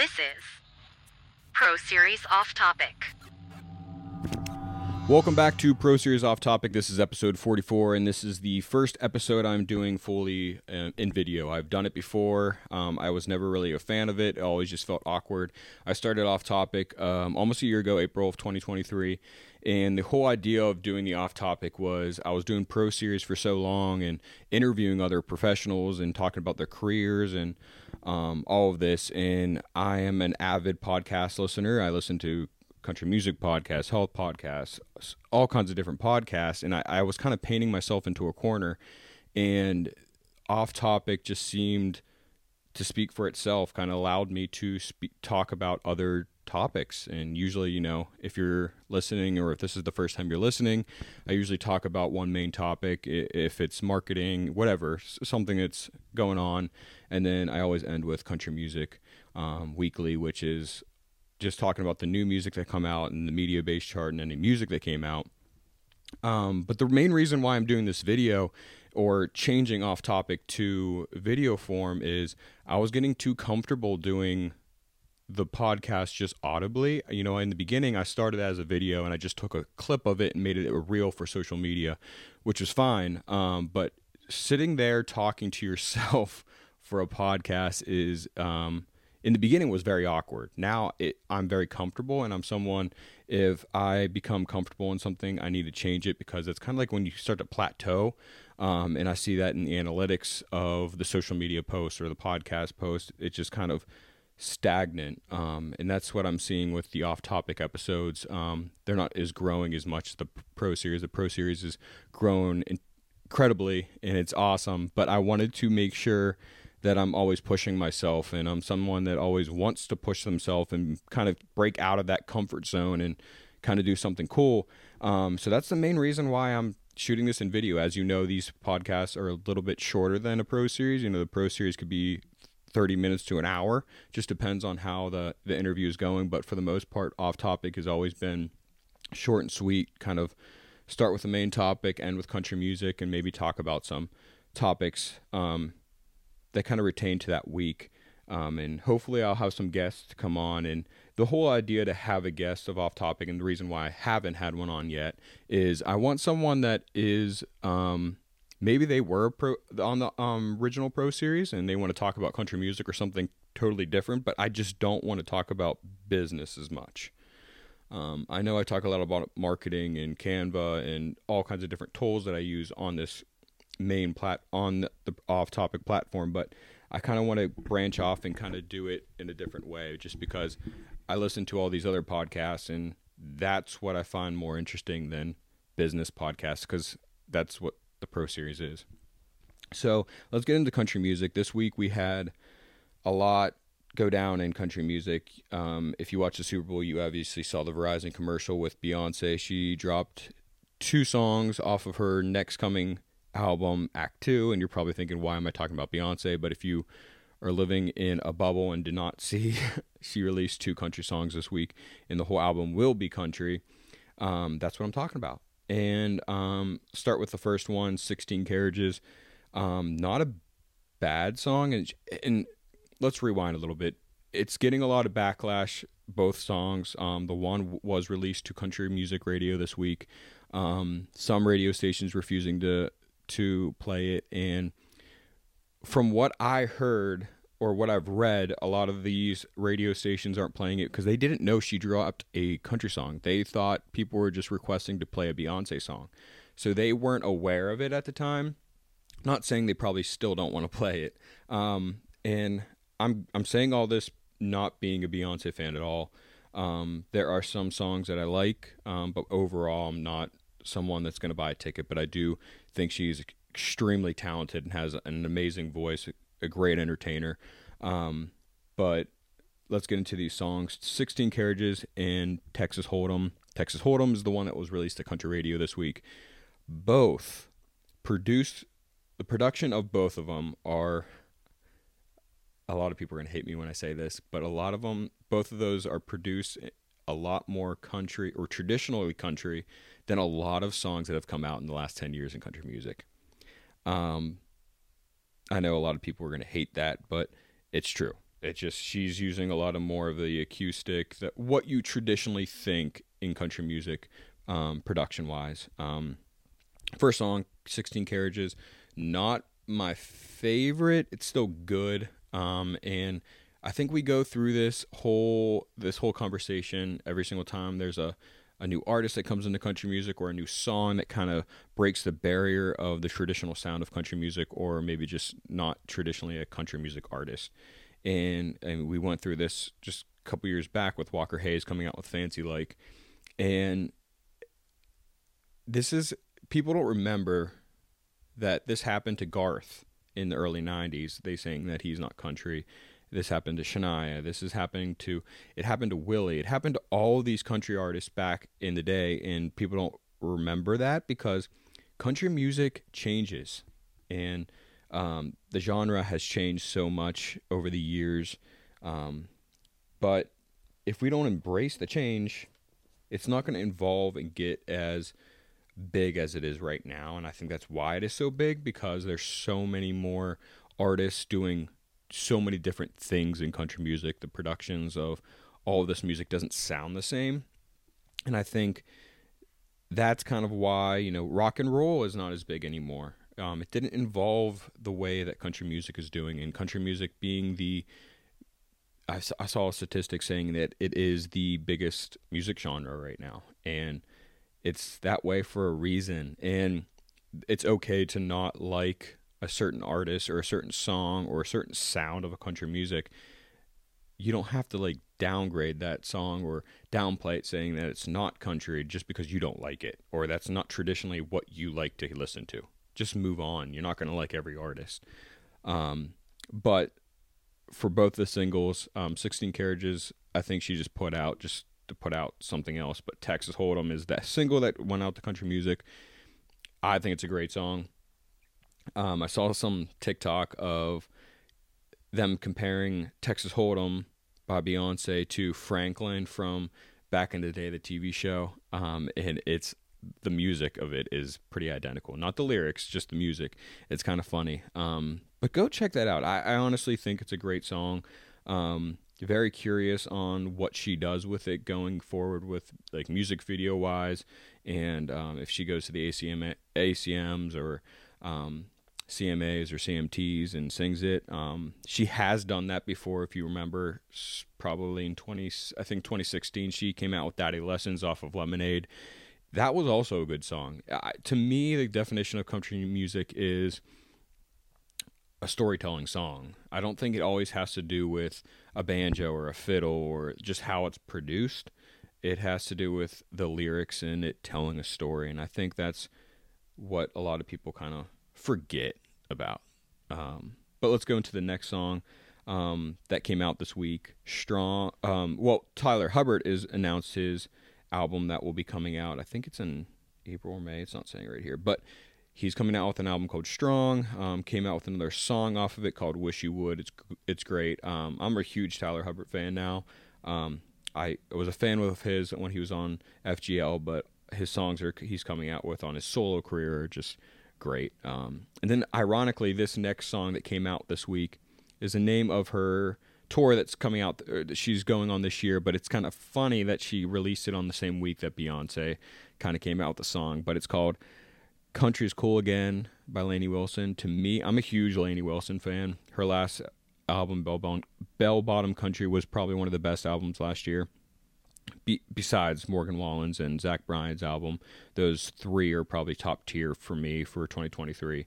This is Pro Series Off Topic. Welcome back to Pro Series Off Topic. This is episode 44, and this is the first episode I'm doing fully uh, in video. I've done it before. Um, I was never really a fan of it. It always just felt awkward. I started off topic um, almost a year ago, April of 2023, and the whole idea of doing the off topic was I was doing Pro Series for so long and interviewing other professionals and talking about their careers and um, all of this. And I am an avid podcast listener. I listen to country music podcasts, health podcasts, all kinds of different podcasts. And I, I was kind of painting myself into a corner, and off topic just seemed to speak for itself, kind of allowed me to speak, talk about other topics. And usually, you know, if you're listening or if this is the first time you're listening, I usually talk about one main topic, if it's marketing, whatever, something that's going on. And then I always end with country music um, weekly, which is just talking about the new music that come out and the media Mediabase chart and any music that came out. Um, but the main reason why I'm doing this video or changing off topic to video form is I was getting too comfortable doing the podcast just audibly. You know, in the beginning, I started as a video and I just took a clip of it and made it a reel for social media, which was fine. Um, but sitting there talking to yourself for a podcast is um, in the beginning was very awkward. Now it, I'm very comfortable, and I'm someone. If I become comfortable in something, I need to change it because it's kind of like when you start to plateau. Um, and I see that in the analytics of the social media posts or the podcast post. It's just kind of stagnant, um, and that's what I'm seeing with the off-topic episodes. Um, they're not as growing as much as the Pro Series. The Pro Series has grown incredibly, and it's awesome. But I wanted to make sure that I'm always pushing myself and I'm someone that always wants to push themselves and kind of break out of that comfort zone and kind of do something cool. Um, so that's the main reason why I'm shooting this in video. As you know, these podcasts are a little bit shorter than a pro series. You know, the pro series could be 30 minutes to an hour, just depends on how the, the interview is going. But for the most part, off topic has always been short and sweet, kind of start with the main topic, end with country music, and maybe talk about some topics. Um, that kind of retain to that week. Um, and hopefully I'll have some guests come on. And the whole idea to have a guest of off topic, and the reason why I haven't had one on yet, is I want someone that is um, maybe they were pro, on the um, original Pro Series and they want to talk about country music or something totally different, but I just don't want to talk about business as much. Um, I know I talk a lot about marketing and Canva and all kinds of different tools that I use on this main plat on the off-topic platform, but I kind of want to branch off and kind of do it in a different way, just because I listen to all these other podcasts, and that's what I find more interesting than business podcasts, because that's what the Pro Series is. So let's get into country music. This week we had a lot go down in country music. Um, if you watch the Super Bowl, you obviously saw the Verizon commercial with Beyonce. She dropped two songs off of her next coming album Act Two, and you're probably thinking, why am I talking about Beyonce? But if you are living in a bubble and did not see, she released two country songs this week, and the whole album will be country. Um, that's what I'm talking about. And um, start with the first one, 16 Carriages. Um, not a bad song, and, and let's rewind a little bit. It's getting a lot of backlash. Both songs. Um, the one was released to country music radio this week. Um, some radio stations refusing to to play it. And from what I heard or what I've read, a lot of these radio stations aren't playing it because they didn't know she dropped a country song. They thought people were just requesting to play a Beyonce song. So they weren't aware of it at the time. Not saying they probably still don't want to play it. Um, and I'm I'm saying all this not being a Beyonce fan at all. Um, there are some songs that I like, um, but overall, I'm not someone that's going to buy a ticket, but I do think she's extremely talented and has an amazing voice, a great entertainer. Um, but let's get into these songs 16 Carriages and Texas Hold'em. Texas Hold'em is the one that was released to country radio this week. Both produced, the production of both of them are. A lot of people are going to hate me when I say this, but a lot of them, both of those are produced a lot more country or traditionally country than a lot of songs that have come out in the last 10 years in country music. Um, I know a lot of people are going to hate that, but it's true. it just she's using a lot of more of the acoustic that what you traditionally think in country music um, production wise um, first song 16 carriages not my favorite it's still good um, and i think we go through this whole this whole conversation every single time there's a a new artist that comes into country music or a new song that kind of breaks the barrier of the traditional sound of country music or maybe just not traditionally a country music artist and and we went through this just a couple years back with Walker Hayes coming out with Fancy Like, and this is people don't remember that this happened to Garth in the early '90s. They saying that he's not country. This happened to Shania. This is happening to it happened to Willie. It happened to all these country artists back in the day, and people don't remember that because country music changes, and um, the genre has changed so much over the years, um, but if we don't embrace the change, it's not going to evolve and get as big as it is right now. And I think that's why it is so big because there's so many more artists doing so many different things in country music. The productions of all of this music doesn't sound the same. And I think that's kind of why, you know, rock and roll is not as big anymore. Um, it didn't involve the way that country music is doing, and country music being the I, I saw a statistic saying that it is the biggest music genre right now, and it's that way for a reason. And it's okay to not like a certain artist or a certain song or a certain sound of a country music. You don't have to like downgrade that song or downplay it saying that it's not country just because you don't like it or that's not traditionally what you like to listen to just move on. You're not going to like every artist. Um, but for both the singles, um, 16 Carriages, I think she just put out just to put out something else. But Texas Hold'em is that single that went out to country music. I think it's a great song. Um, I saw some TikTok of them comparing Texas Hold'em by Beyonce to Franklin from back in the day, the TV show. Um, and it's the music of it is pretty identical. Not the lyrics, just the music. It's kind of funny. Um, but go check that out. I, I, honestly think it's a great song. Um, very curious on what she does with it going forward with like music video wise, and um, if she goes to the ACM ACMs or um, CMAs or CMTs and sings it. Um, she has done that before, if you remember. Probably in twenty, I think twenty sixteen, she came out with Daddy Lessons off of Lemonade that was also a good song. to me, the definition of country music is a storytelling song. I don't think it always has to do with a banjo or a fiddle or just how it's produced. It has to do with the lyrics and it telling a story. And I think that's what a lot of people kind of forget about. Um, but let's go into the next song um, that came out this week. Strong. Um, well, Tyler Hubbard is announced his album that will be coming out. I think it's in April or May. It's not saying right here, but he's coming out with an album called Strong. Um, came out with another song off of it called Wish You Would. It's it's great. Um, I'm a huge Tyler Hubbard fan now. Um, I was a fan of his when he was on FGL, but his songs are he's coming out with on his solo career are just great. Um, and then ironically, this next song that came out this week is the name of her tour that's coming out uh, that she's going on this year, but it's kind of funny that she released it on the same week that Beyonce kind of came out with the song. But it's called "Country's Cool Again" by Lainey Wilson. To me, I'm a huge Lainey Wilson fan. Her last album, Bell, Bell Bottom Country, was probably one of the best albums last year. Be- besides Morgan Wallen's and Zach Bryan's album, those three are probably top tier for me for 2023.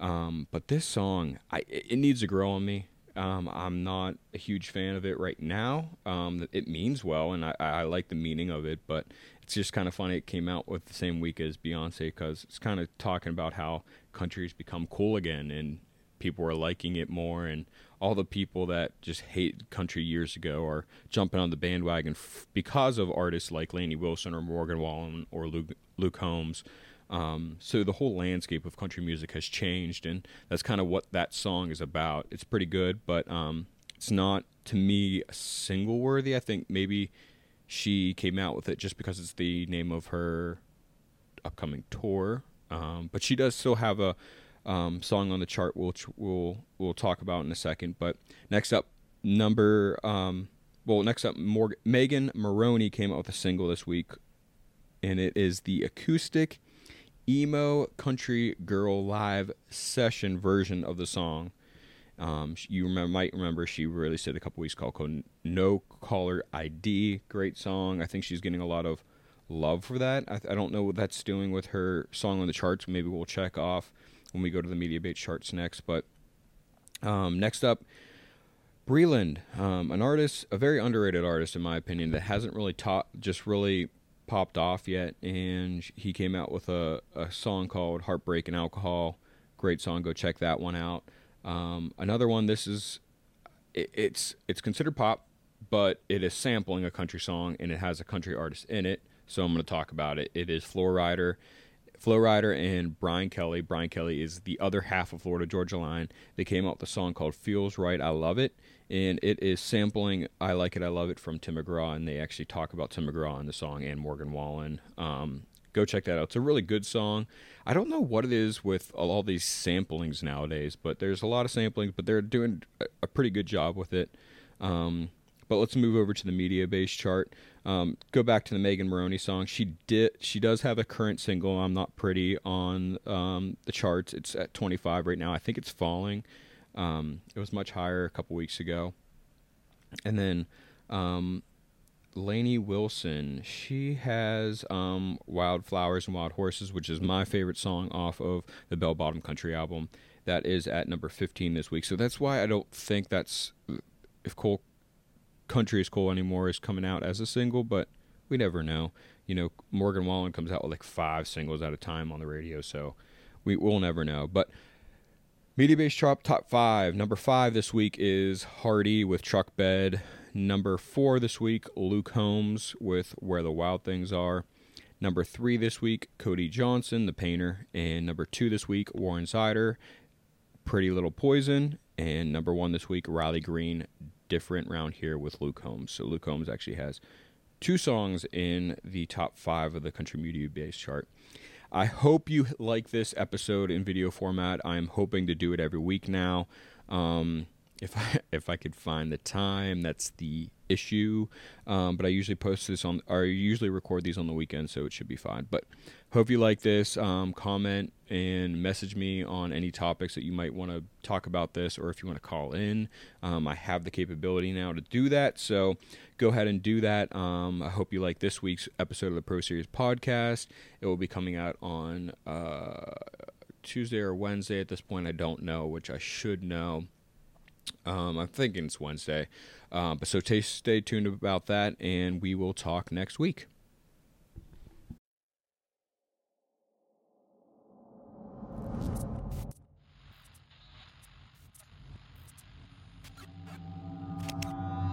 Um, but this song, I, it needs to grow on me. Um, I'm not a huge fan of it right now. Um, it means well, and I, I, like the meaning of it, but it's just kind of funny. It came out with the same week as Beyonce because it's kind of talking about how countries become cool again and people are liking it more, and all the people that just hate country years ago are jumping on the bandwagon f- because of artists like Lainey Wilson or Morgan Wallen or Luke, Luke Combs. Um, so the whole landscape of country music has changed, and that's kind of what that song is about. It's pretty good, but um, it's not to me a single worthy. I think maybe she came out with it just because it's the name of her upcoming tour. Um, but she does still have a um, song on the chart, which we'll we'll talk about in a second. But next up, number um, well, next up, Morgan, Megan Moroney came out with a single this week, and it is the acoustic emo country girl live session version of the song. Um, you might remember she released it a couple weeks called "No Caller ID." Great song. I think she's getting a lot of love for that. I, I don't know what that's doing with her song on the charts. Maybe we'll check off when we go to the Mediabase charts next. But um, next up, Breland, um, an artist, a very underrated artist in my opinion, that hasn't really taught, just really popped off yet. And he came out with a, a song called "Heartbreak and Alcohol." Great song. Go check that one out. Um, another one. This is it, it's it's considered pop, but it is sampling a country song and it has a country artist in it. So I'm going to talk about it. It is Flo Rida. Flo Rida and Brian Kelly. Brian Kelly is the other half of Florida Georgia Line. They came out with a song called "Feels Right, I Love It." and it is sampling "I Like It, I Love It" from Tim McGraw, and they actually talk about Tim McGraw in the song and Morgan Wallen. Um, go check that out. It's a really good song. I don't know what it is with all these samplings nowadays, but there's a lot of samplings, but they're doing a pretty good job with it. Um, but let's move over to the Mediabase chart. Um, go back to the Megan Moroney song. She did. She does have a current single. I'm not pretty on um, the charts. It's at 25 right now. I think it's falling. Um, it was much higher a couple weeks ago. And then um, Lainey Wilson, she has um, Wildflowers and Wild Horses, which is my favorite song off of the Bell Bottom Country album. That is at number 15 this week. So that's why I don't think that's if Cole Country is Cool anymore is coming out as a single, but we never know. You know, Morgan Wallen comes out with like five singles at a time on the radio, so we will never know. But Mediabase chart top five. Number five this week is Hardy with Truck Bed. Number four this week, Luke Combs with Where the Wild Things Are. Number three this week, Cody Johnson, the painter. And number two this week, Warren Zeiders, Pretty Little Poison. And number one this week, Riley Green, Different Round Here with Luke Combs. So Luke Combs actually has two songs in the top five of the Country Mediabase chart. I hope you like this episode in video format. I'm hoping to do it every week now. Um, if I if I could find the time, that's the issue. Um, but I usually post this on, or I usually record these on the weekend, so it should be fine. But hope you like this. Um, comment and message me on any topics that you might want to talk about this, or if you want to call in. Um, I have the capability now to do that, so go ahead and do that. Um, I hope you like this week's episode of the Pro Series podcast. It will be coming out on uh, Tuesday or Wednesday at this point. I don't know, which I should know. Um, I'm thinking it's Wednesday. Uh, but so t- stay tuned about that, and we will talk next week.